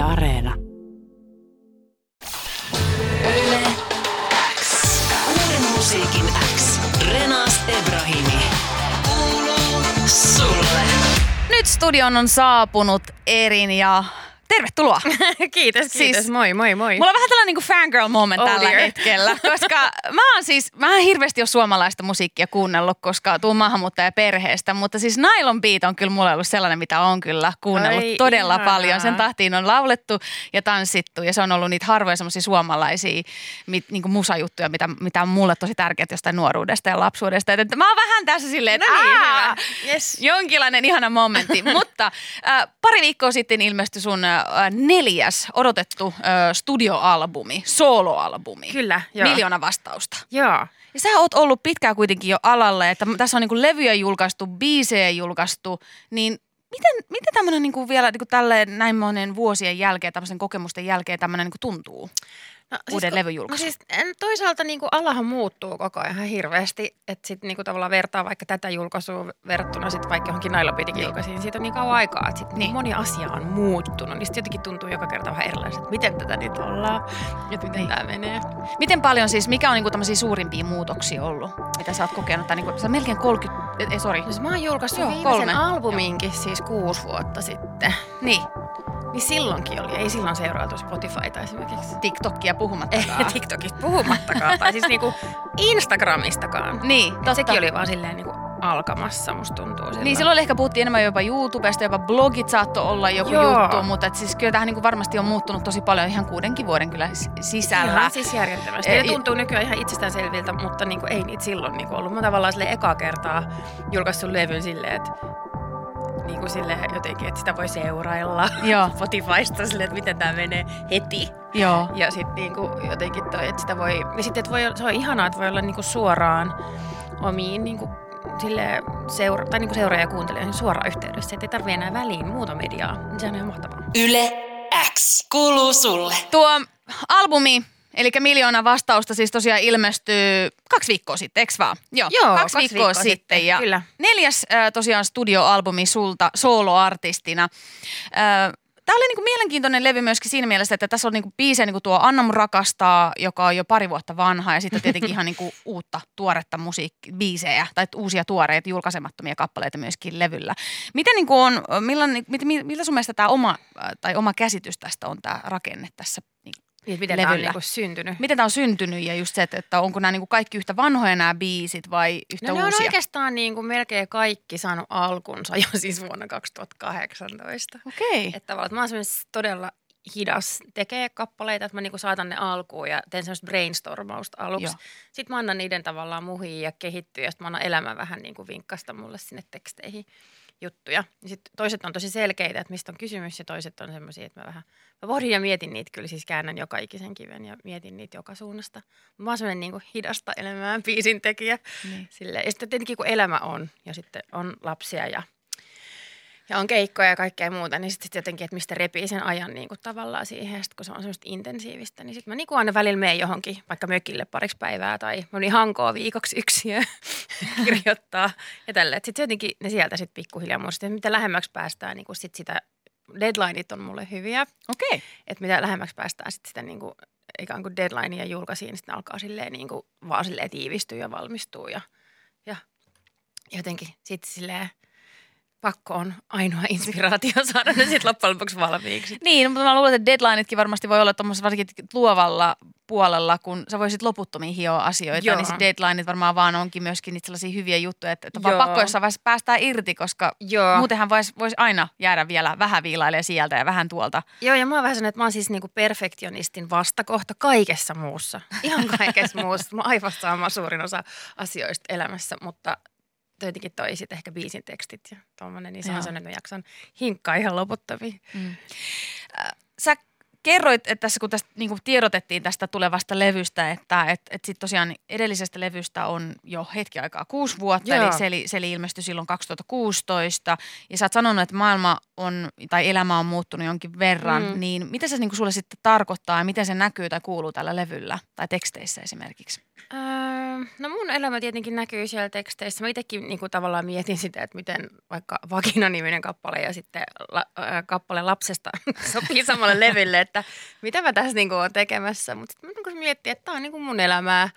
Yle Areena. Yle X. Uuden musiikin X. Renas Ebrahimi. Kuuluu sulle. Nyt studion on saapunut Erin ja tervetuloa. kiitos, Siis- kiitos. moi, moi, moi. Mulla on vähän tällainen niin fangirl moment Oh tällä dear. hetkellä, koska mä oon siis, mä en hirveästi ole suomalaista musiikkia kuunnellut, koska tuun maahanmuuttaja perheestä, mutta siis Nylon Beat on kyllä mulle ollut sellainen, mitä on kyllä kuunnellut Ai, todella ihanaa. paljon. Sen tahtiin on laulettu ja tanssittu ja se on ollut niitä harvoja semmoisia suomalaisia mit, niin kuin musajuttuja, mitä, mitä on mulle tosi tärkeät jostain nuoruudesta ja lapsuudesta. Et, että mä oon vähän tässä silleen, että No niin. Yes. Jonkinlainen ihana momentti, mutta äh, pari viikkoa sitten ilmestyi sun äh, neljäs odotettu äh, studioalbumi, soloalbumi. Kyllä, joo. Miljoona vastausta. Joo. Ja sä oot ollut pitkään kuitenkin jo alalle, että tässä on niinku levyjä julkaistu, biisejä julkaistu, niin miten, miten tämmöinen niinku vielä niinku tälleen näin monen vuosien jälkeen, tämmöisen kokemusten jälkeen tämmöinen niinku tuntuu? No, Uuden kun- levyn. No siis toisaalta niin kuin alahan muuttuu koko ajan hirveästi, että sitten niin kuin tavallaan vertaa vaikka tätä julkaisua verrattuna sitten vaikka johonkin Nailopidin julkaisiin, niin siitä on niin kauan aikaa, että sitten Niin. niin. moni asia on muuttunut, niin sitten jotenkin tuntuu joka kerta vähän erilaiselta, että miten tätä nyt ollaan ja miten Niin. tämä menee. Miten paljon siis, mikä on niinku tämmöisiä suurimpia muutoksia ollut, mitä sä oot kokenut? Tai niinku, sä melkein 30, ei sori, Jos mä oon julkaissut Joo, Joo, viimeisen kolme. albuminkin siis kuusi vuotta sitten, niin, niin silloinkin oli, ei silloin seurailtu Spotifyta esimerkiksi. TikTokia puhumattakaan. Ei TikTokista puhumattakaan, tai siis niinku Instagramistakaan. Niin, totta. Sekin oli vaan silleen niinku alkamassa, musta tuntuu. Silloin. Niin silloin ehkä puhuttiin enemmän jopa YouTubesta, jopa blogit saattoi olla joku Joo. juttu, mutta et siis kyllä tähän niin varmasti on muuttunut tosi paljon ihan kuudenkin vuoden kyllä sisällä. Ihan siis järjettömästi. E- Ne tuntuu nykyään ihan itsestäänselviltä, mutta niinku ei niitä silloin niinku ollut. Mä tavallaan sille ekaa kertaa julkaissut levyn silleen, että niinku sille jotenkin, että sitä voi seurailla Joo. Spotifysta silleen, että miten tämä menee heti. Joo. Ja sitten niinku jotenkin toi, että sitä voi, ja sitten että voi, se on ihanaa, että voi olla niinku suoraan omiin niinku sille seura, tai niinku seuraaja ja kuuntelijoihin suoraan yhteydessä, että ei tarvitse enää väliin muuta mediaa. Se on ihan mahtavaa. Yle X. Kuuluu sulle. Tuo albumi, eli miljoona vastausta siis tosiaan ilmestyy kaksi viikkoa sitten, eikö vaan? Joo, Joo, kaksi, kaksi viikkoa, viikkoa sitten. sitten, Ja kyllä. neljäs äh, tosiaan studioalbumi sulta soloartistina. Äh, Tämä oli niinku mielenkiintoinen levy myöskin siinä mielessä, että tässä on niinku biisejä niinku tuo Anna mun rakastaa, joka on jo pari vuotta vanha ja sitten tietenkin ihan niinku uutta tuoretta musiikki, biisejä tai uusia tuoreita julkaisemattomia kappaleita myöskin levyllä. Miten niinku on, millainen, mit, mit, miltä sun mielestä tämä oma, tai oma käsitys tästä on tämä rakenne tässä? Niinku, Niin, miten tämä on Levyllä. niinku syntynyt. miten tämä on syntynyt ja just se, että, että onko nämä niinku kaikki yhtä vanhoja nämä biisit vai yhtä No ne on uusia? oikeastaan niin kuin melkein kaikki saanut alkunsa jo siis vuonna 2018. Okei. Että tavallaan, että mä oon todella hidas tekee kappaleita, että mä niinku saatan ne alkuun ja teen semmoista brainstormausta aluksi. Joo. Sitten mä annan niiden tavallaan muhia ja kehittyä ja sitten mä annan elämä vähän niin kuin vinkkasta mulle sinne teksteihin juttuja. Ja sitten toiset on tosi selkeitä, että mistä on kysymys ja toiset on semmoisia, että mä vähän mä pohdin ja mietin niitä kyllä, siis käännän joka ikisen kiven ja mietin niitä joka suunnasta. Mä oon semmoinen niin hidasta elämään biisin tekijä. Niin. Ja sitten tietenkin kun elämä on ja sitten on lapsia ja, ja on keikkoja ja kaikkea muuta, niin sitten sit jotenkin, että mistä repii sen ajan niin kuin tavallaan siihen. Ja sitten kun se on semmoista intensiivistä, niin sitten mä niin kuin aina välillä menen johonkin vaikka mökille pariksi päivää tai mä menin Hankoon viikoksi yksi ja kirjoittaa ja tälle. Sitten jotenkin ne sieltä sitten pikkuhiljaa muistaa, että mitä lähemmäksi päästään, niin kuin sit sitä deadlineit on mulle hyviä. Okei. Että mitä lähemmäksi päästään sitten sitä niin kuin, ikään kuin deadlinea julkaisiin, niin sitten alkaa silleen niin kuin, vaan silleen tiivistyä ja valmistua ja, ja jotenkin sitten silleen pakko on ainoa inspiraatio saada ne sitten loppujen lopuksi valmiiksi. Niin, mutta mä luulen, että deadlineitkin varmasti voi olla tuommoisessa varsinkin luovalla puolella, kun sä voisit loputtomiin hioa asioita, Joo. niin deadlineit varmaan vaan onkin myöskin niitä sellaisia hyviä juttuja, että, että pakko jossain vaiheessa päästää irti, koska Joo. muutenhan voisi vois aina jäädä vielä vähän viilailemaan sieltä ja vähän tuolta. Joo, ja mä oon vähän sellainen, että mä oon siis niinku perfektionistin vastakohta kaikessa muussa. Ihan kaikessa muussa. Mä aivan sama suurin osa asioista elämässä, mutta jotenkin toi sit ehkä biisin tekstit ja tommonen, niin se on sellainen, että mä jaksan hinkkaa ihan loputtomiin. Sä kerroit, että tässä kun tästä niin kuin tiedotettiin tästä tulevasta levystä, että et, et sit tosiaan edellisestä levystä on jo hetki aikaa kuusi vuotta, Joo. eli se, eli se eli ilmestyi silloin 2016. Ja sä oot sanonut, että maailma on, tai elämä on muuttunut jonkin verran, Mm. niin mitä se niin kuin sulle sitten tarkoittaa ja miten se näkyy tai kuuluu tällä levyllä tai teksteissä esimerkiksi? Öö, no mun elämä tietenkin näkyy siellä teksteissä. Mä itsekin niin kuin tavallaan mietin sitä, että miten vaikka Vagina-niminen kappale ja sitten la, äh, kappale lapsesta sopii samalle levylle, että mitä mä tässä niin kuin oon tekemässä. Mutta sitten mä niin miettin, että tämä on niin kuin mun elämää,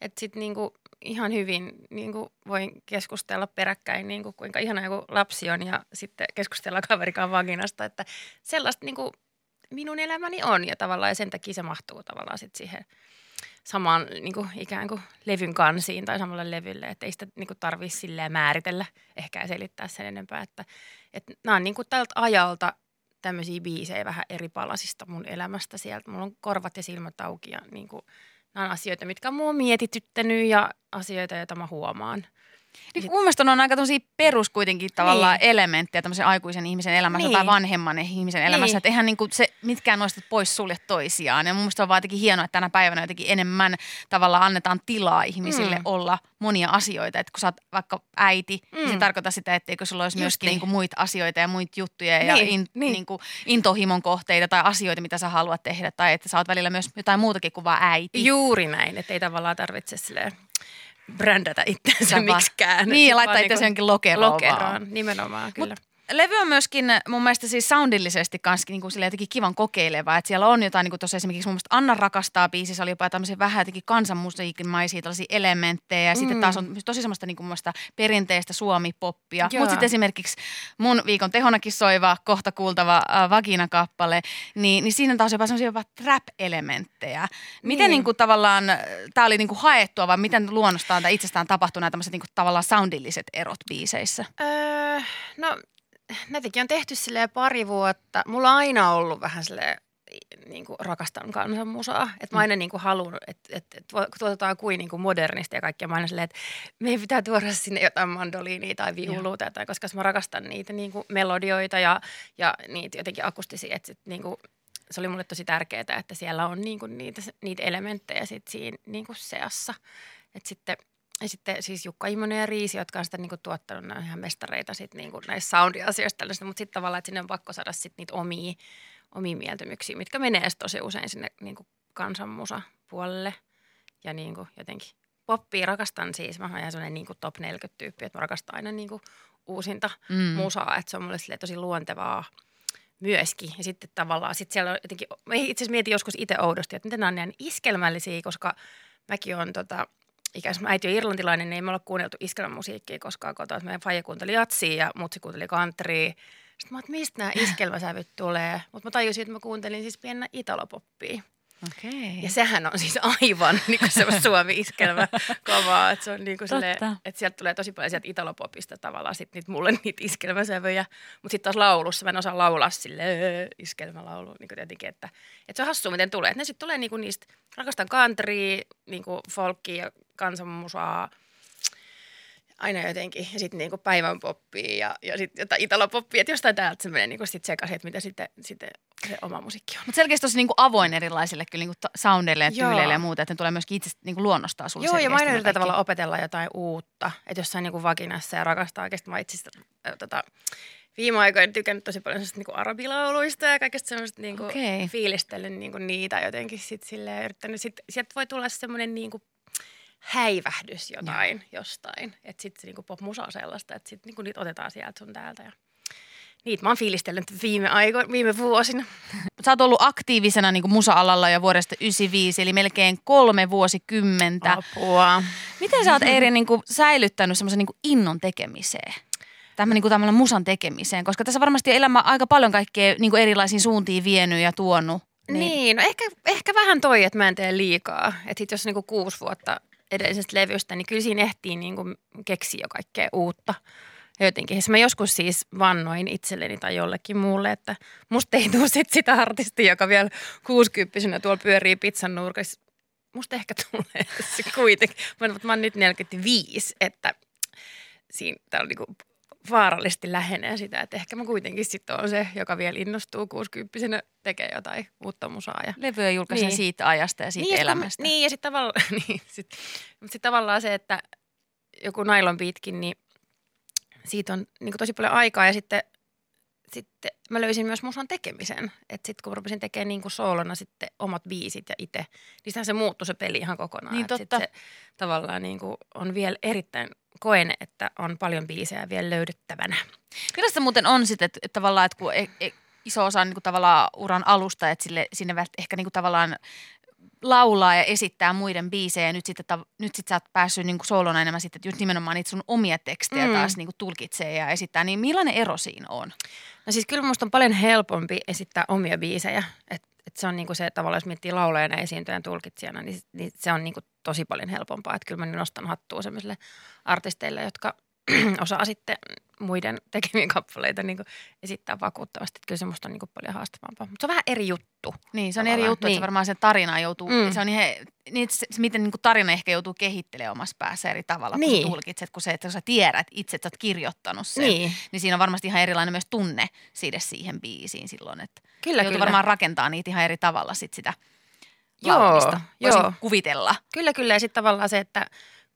että sitten niin kuin ihan hyvin niin kuin voin keskustella peräkkäin, niin kuin kuinka ihana joku lapsi on ja sitten keskustella kaverikaan vaginasta, että sellaista niin kuin minun elämäni on ja tavallaan ja sen takia se mahtuu tavallaan sitten siihen samaan niin kuin, ikään kuin levyn kansiin tai samalle levylle, että ei sitä niin kuin, tarvitse silleen määritellä. Ehkä selittää sen enempää, että, että nämä on niin kuin tältä ajalta tämmöisiä biisejä vähän eri palasista mun elämästä sieltä. Mulla on korvat ja silmät auki ja niin kuin, nämä on asioita, mitkä on mua mietityttänyt ja asioita, joita mä huomaan. Niin Sit- mun mielestä on aika tämmöisiä perus kuitenkin tavallaan Niin. elementtejä tämmöisen aikuisen ihmisen elämässä Niin. tai vanhemman ihmisen elämässä. Niin. Että eihän niinku se, mitkään noista pois sulje toisiaan. Ja mun mielestä on vaan jotenkin hienoa, että tänä päivänä jotenkin enemmän tavallaan annetaan tilaa ihmisille Mm. olla monia asioita. Että kun sä oot vaikka äiti, mm. niin se Mm. tarkoittaa sitä, etteikö sulla olisi Just myöskin niin. niinku muita asioita ja muita juttuja ja Niin, in, niin. niinku intohimon kohteita tai asioita, mitä sä haluat tehdä. Tai että sä oot välillä myös jotain muutakin kuin vaan äiti. Juuri näin, että ei tavallaan tarvitse silleen brändätä itseänsä Sä vaan- miksikään. Niin, ja laittaa vaan itse niinku jonkin lokeroon, vaan. Lokeroon, nimenomaan, kyllä. Levy on myöskin mun mielestä siis soundillisesti kans niin kuin jotenkin kivan kokeileva. Että siellä on jotain, niin kuin tuossa esimerkiksi mun mielestä Anna rakastaa biisissä oli jopa tämmöisiä vähän jotenkin kansanmusiikimaisia tällaisia elementtejä. Ja mm. sitten Mm. taas on tosi semmoista niin kuin mun mielestä perinteistä suomi-poppia. Mutta sitten esimerkiksi mun viikon tehonakin soiva, kohta kuultava äh, Vagina-kappale, niin, niin siinä taas jopa semmoisia jopa trap-elementtejä. Miten niin. Niin. Kuin tavallaan, tämä oli niin kuin haettua vai miten luonnostaan tai itsestään tapahtui nämä tämmöiset niin kuin tavallaan soundilliset erot biiseissä? Öö, no, näitäkin on tehty silleen pari vuotta. Mulla on aina ollut vähän silleen, niin kuin rakastan kansanmusaa. Että mä aina niin kuin haluan, että, että, että tuotetaan kuin, niin kuin modernisti ja kaikkea. Mä aina silleen, että meidän pitää tuoda sinne jotain mandoliinia tai viulua tai jotain, koska mä rakastan niitä niin kuin melodioita ja, ja niitä jotenkin akustisia. Että sit, niin kuin, se oli mulle tosi tärkeää, että siellä on niin kuin niitä, niitä elementtejä sit siinä niin kuin seassa. Että sitten ja sitten siis Jukka Immonen ja Riisi, jotka on sitä niinku tuottanut, on ihan mestareita sit niinku näissä soundiasioissa tällaista, mutta sitten tavallaan, että sinne on pakko saada sit niitä omia, omia mieltymyksiä, mitkä menee tosi usein sinne niinku kansanmusa puolelle ja niinku jotenkin poppia rakastan siis. Mä oon ihan sellainen niinku top 40 tyyppi, että mä rakastan aina niinku uusinta Mm. musaa, että se on mulle tosi luontevaa myöskin. Ja sitten tavallaan, sit siellä on jotenkin, mä itse asiassa mietin joskus itse oudosti, että miten nämä on niin iskelmällisiä, koska mäkin on tota, ikäis, mä äiti on irlantilainen, niin ei me olla kuunneltu iskelmämusiikkia koskaan kotona. että Meidän faija kuunteli jatsia ja mutsi kuunteli countrya. Sitten mä että mistä nämä iskelmäsävyt tulee. Mutta mä tajusin, että mä kuuntelin siis pienä italopoppia. Okei. Ja sehän on siis aivan niin kuin semmoista suomi-iskelmä kovaa. Että se on niin kuin silleen, että sieltä tulee tosi paljon sieltä italopopista tavallaan sit niitä, mulle niitä iskelmäsävyjä. Mutta sitten taas laulussa mä en osaa laulaa sille iskelmälaulu niin kuin tietenkin, että, että se on hassua miten tulee. Että ne sitten tulee niin kuin niistä, rakastan countrya, niin kuin folkia ja kansanmusaa, aina jotenkin. Ja sitten niinku päivän poppia ja, ja sitten jotain italopoppia. Että jostain täältä se menee niinku sit sekaisin, että mitä sitten, sitten se oma musiikki on. Mutta selkeästi tosi niinku avoin erilaisille kyllä niinku soundeille ja Joo. tyyleille ja muuta, että ne tulee myöskin itse niinku luonnostaan sulle Joo, ja mä aina yritän tavallaan opetella jotain uutta. Että jossain niinku vakinassa ja rakastaa oikeasti. Mä itse asiassa, äh, tota, viime aikoina tykännyt tosi paljon niinku arabilauluista ja kaikesta semmoista niinku Okei. fiilistelen niinku niitä jotenkin sit silleen yrittänyt. Sit, sieltä voi tulla semmoinen niinku häivähdys jotain jostain. Että sitten se niinku popmusa on sellaista, että sitten niinku niitä otetaan sieltä sun täältä. Ja niitä mä oon fiilistellyt viime, aiko, viime vuosina. Sä oot ollut aktiivisena niinku musa-alalla jo vuodesta 95, eli melkein kolme vuosikymmentä. Apua. Miten sä oot Eeri niinku säilyttänyt semmoisen niinku innon tekemiseen? Tämmöinen niinku tämmönen musan tekemiseen, koska tässä varmasti elämä aika paljon kaikkea niinku erilaisiin suuntiin vienyt ja tuonut. Niin, niin no ehkä, ehkä vähän toi, että mä en tee liikaa. Että sit jos niinku kuusi vuotta edellisestä levystä, niin kyllä siinä ehtii niinku keksiä jo kaikkea uutta. Ja jotenkin, mä joskus siis vannoin itselleni tai jollekin muulle, että musta ei tule sit sitä artistia, joka vielä kuusikymppisenä tuolla pyörii pizzan nurkassa. Musta ehkä tulee se kuitenkin. Mä, mä oon nyt 45, että siinä täällä on niinku vaarallisesti lähenee sitä, että ehkä mä kuitenkin sitten on se, joka vielä innostuu 60 tekee jotain uutta musaa. Ja... Levyä julkaisen Niin. siitä ajasta ja siitä niin, ja sit elämästä. Niin, ja sitten tavallaan, niin, sit, sitten tavallaan se, että joku nailon beatkin, niin siitä on niin tosi paljon aikaa ja sitten, sitten mä löysin myös musan tekemisen. Että sitten kun rupesin tekemään niin kuin soolona sitten omat biisit ja itse, niin se muuttui se peli ihan kokonaan. Niin, Et sit totta. Se tavallaan niin kuin on vielä erittäin, koen, että on paljon biisejä vielä löydettävänä. Millaista muuten on sitten, että, että tavallaan, että kun e, e, iso osa on niin kuin tavallaan uran alusta, että sille, sinne ehkä niin kuin tavallaan laulaa ja esittää muiden biisejä ja nyt sitten, tav- nyt sitten sä oot päässyt niin kuin soolona enemmän sitten, että just nimenomaan niitä sun omia tekstejä Mm. taas niin kuin tulkitsee ja esittää, niin millainen ero siinä on? No siis kyllä musta on paljon helpompi esittää omia biisejä. Että et se on niinku se tavallaan, jos miettii laulajana, esiintyjän, tulkitsijana, niin, niin se on niinku tosi paljon helpompaa. Että kyllä mä nostan hattua sellaisille artisteille, jotka osaa sitten muiden tekemiä kappaleita niinku esittää vakuuttavasti. Että kyllä se musta on niinku paljon haastavampaa. Mutta se on vähän eri juttu. Niin, se on eri Tavallaan, juttu, että niin. se varmaan se tarina joutuu, Mm. se on ihan, niin, se, se, miten niin kuin tarina ehkä joutuu kehittelemään omassa päässä eri tavalla, kun Niin. sä tulkitset, kun se, että sä tiedät itse, että sä oot kirjoittanut sen. Niin, niin siinä on varmasti ihan erilainen myös tunne siitä siihen biisiin silloin, että kyllä, joutuu kyllä. varmaan rakentaa niitä ihan eri tavalla sit sitä Joo. Voisin joo. kuvitella. Kyllä, kyllä. Ja sitten tavallaan se, että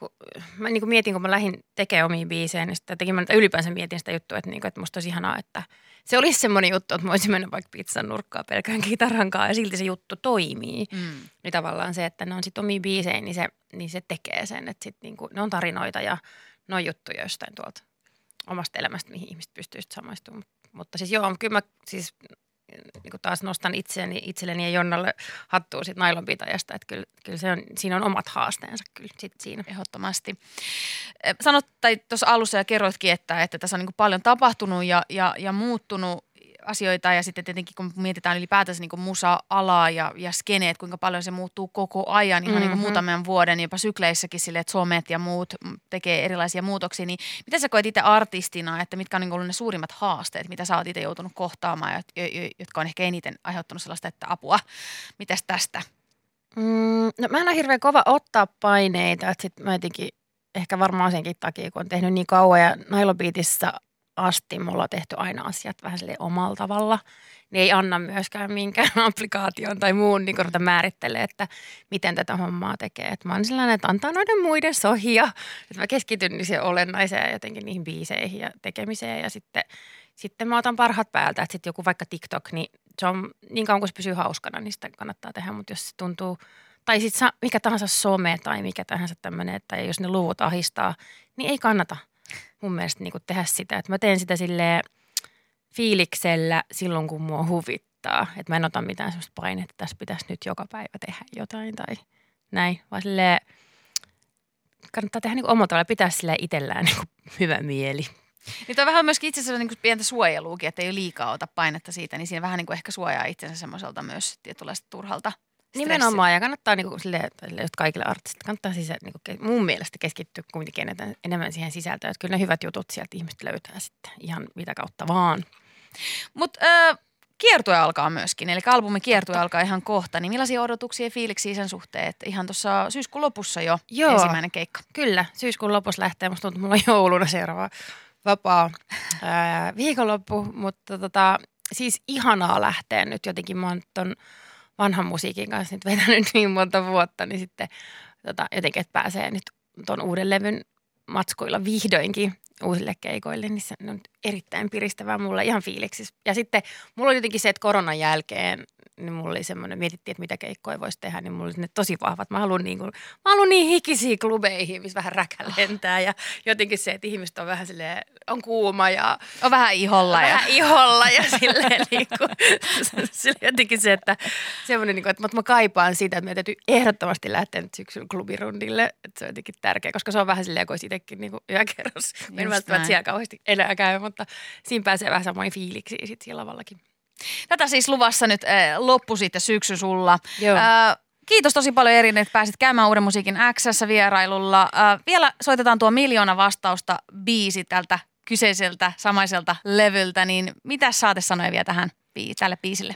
kun mä niin kuin mietin, kun mä lähdin tekemään omia biisejä, niin sitten tekemään, että ylipäänsä mietin sitä juttua, että, niin kuin, että musta olisi ihanaa, että se olisi semmoinen juttu, että mä voisin mennä vaikka pizzan nurkkaan pelkään kitarankaan ja silti se juttu toimii. Mm. Niin tavallaan se, että ne on sitten omia biisejä, niin se, niin se tekee sen, että sit niin kuin, ne on tarinoita ja ne on juttuja jostain tuolta omasta elämästä, mihin ihmiset pystyy sitten samaistumaan. Mutta siis joo, kyllä mä siis niin kuin taas nostan itseäni, itselleni ja Jonnalle hattua sit nailonpitäjästä, että kyllä, kyllä se on, siinä on omat haasteensa kyllä sit siinä. Ehdottomasti. Eh, Sanot, tai tuossa alussa ja kerroitkin, että, että tässä on niin paljon tapahtunut ja, ja, ja muuttunut asioita ja sitten tietenkin kun mietitään ylipäätänsä niin musa-alaa ja, ja skeneet, kuinka paljon se muuttuu koko ajan, ihan mm-hmm. niin Mhm. muutaman vuoden, jopa sykleissäkin sille, että somet ja muut tekee erilaisia muutoksia, niin mitä sä koet itse artistina, että mitkä on niin ollut ne suurimmat haasteet, mitä sä oot itse joutunut kohtaamaan, jotka on ehkä eniten aiheuttanut sellaista, että apua, mitäs tästä? Mm, no mä en ole hirveän kova ottaa paineita, että sit mä jotenkin ehkä varmaan senkin takia, kun on tehnyt niin kauan ja Nailobiitissä asti mulla on tehty aina asiat vähän sille omalla tavalla, niin ei anna myöskään minkään applikaation tai muun niin ruveta määrittelee, että miten tätä hommaa tekee. Et mä oon sellainen, että antaa noiden muiden sohia, että mä keskityn niin siihen olennaiseen ja jotenkin niihin biiseihin ja tekemiseen. Ja sitten, sitten mä otan parhaat päältä, että sitten joku vaikka TikTok, niin se on niin kauan kuin se pysyy hauskana, niin sitä kannattaa tehdä, mutta jos se tuntuu, tai sitten mikä tahansa some tai mikä tahansa tämmöinen, että jos ne luvut ahistaa, niin ei kannata mun mielestä niin tehdä sitä. Että mä teen sitä silleen fiiliksellä silloin, kun mua huvittaa. Että mä en ota mitään sellaista painetta, että tässä pitäisi nyt joka päivä tehdä jotain tai näin. Vaan silleen, kannattaa tehdä niin omalla tavalla, pitää sille itsellään niin hyvä mieli. Niin toi vähän myöskin itse asiassa niin pientä suojeluukin, että ei liikaa ota painetta siitä, niin siinä vähän niin kuin ehkä suojaa itsensä semmoiselta myös tietynlaista turhalta. Nimenomaan, ja kannattaa niinku sille, just kaikille artistille, kannattaa siis niinku, mun mielestä keskittyä kuitenkin enemmän, enemmän siihen sisältöön. Että kyllä ne hyvät jutut sieltä ihmiset löytää sitten ihan mitä kautta vaan. Mutta äh, kiertue alkaa myöskin, eli albumi kiertue alkaa ihan kohta, niin millaisia odotuksia ja fiiliksiä sen suhteen, että ihan tuossa syyskuun lopussa jo Joo. ensimmäinen keikka. Kyllä, syyskuun lopussa lähtee. Musta tuntuu, että mulla on jouluna seuraava vapaa ää, viikonloppu, mutta tota, siis ihanaa lähteä nyt jotenkin. Mä oon ton vanhan musiikin kanssa nyt vetänyt niin monta vuotta, niin sitten tota, jotenkin, että pääsee nyt ton uuden levyn matskuilla vihdoinkin uusille keikoille, niin se on erittäin piristävää mulle ihan fiiliksissä. Ja sitten mulla oli jotenkin se, että koronan jälkeen niin mulla oli semmoinen, mietittiin, että mitä keikkoja voisi tehdä, niin mulla oli ne tosi vahvat. Mä haluan niin, kuin, mä haluan niin hikisiä klubeihin, missä vähän räkä lentää ja jotenkin se, että ihmiset on vähän silleen, on kuuma ja On vähän iholla. Ja... vähän iholla ja silleen niin kuin, jotenkin se, että semmoinen, niin kuin, että mutta mä kaipaan sitä, että meidän täytyy ehdottomasti lähteä nyt syksyllä klubirundille, että se on jotenkin tärkeä, koska se on vähän silleen, kun olisi itsekin niin kuin yökerros. Mä en välttämättä siellä kauheasti enää käy, mutta siinä pääsee vähän samoin fiiliksi sitten siellä lavallakin. Tätä siis luvassa nyt äh, loppu sitten syksy sulla. Joo. Äh, kiitos tosi paljon Erin, että pääsit käymään Uuden musiikin Xssä vierailulla. Äh, vielä soitetaan tuo miljoona vastausta biisi tältä kyseiseltä samaiselta levyltä, niin mitä saate sanoa vielä tähän tälle biisille?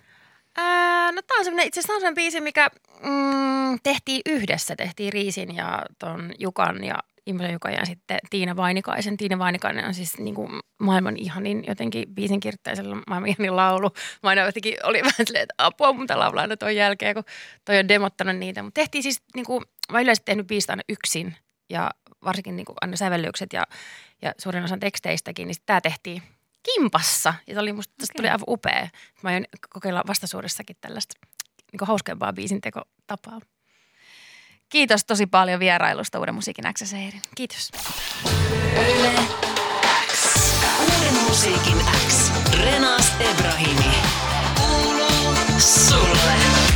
Ää, no tää on semmoinen, itse asiassa on semmoinen biisi, mikä mm, tehtiin yhdessä. Tehtiin Riisin ja ton Jukan ja Imre Juka ja sitten Tiina Vainikaisen. Tiina Vainikainen on siis niin kuin maailman ihanin jotenkin biisinkirjoittajalla maailman ihanin laulu. Mä aina jotenkin oli vähän silleen, että apua mutta laulaa aina ton jälkeen, kun toi on demottanut niitä. Mutta tehtiin siis, niin kuin, mä yleensä tehnyt biisistä aina yksin ja varsinkin niin kuin aina sävellykset ja, ja suurin osan teksteistäkin, niin tämä tehtiin kimpassa. Ja se oli musta, tästä tuli aivan upea. Mä aion kokeilla vastaisuudessakin tällaista niin hauskempaa biisintekotapaa. Kiitos tosi paljon vierailusta Uuden musiikin XS Eirin. Kiitos. Yle X. Uuden musiikin X. Renas Ebrahimi. Kuuluu sulle.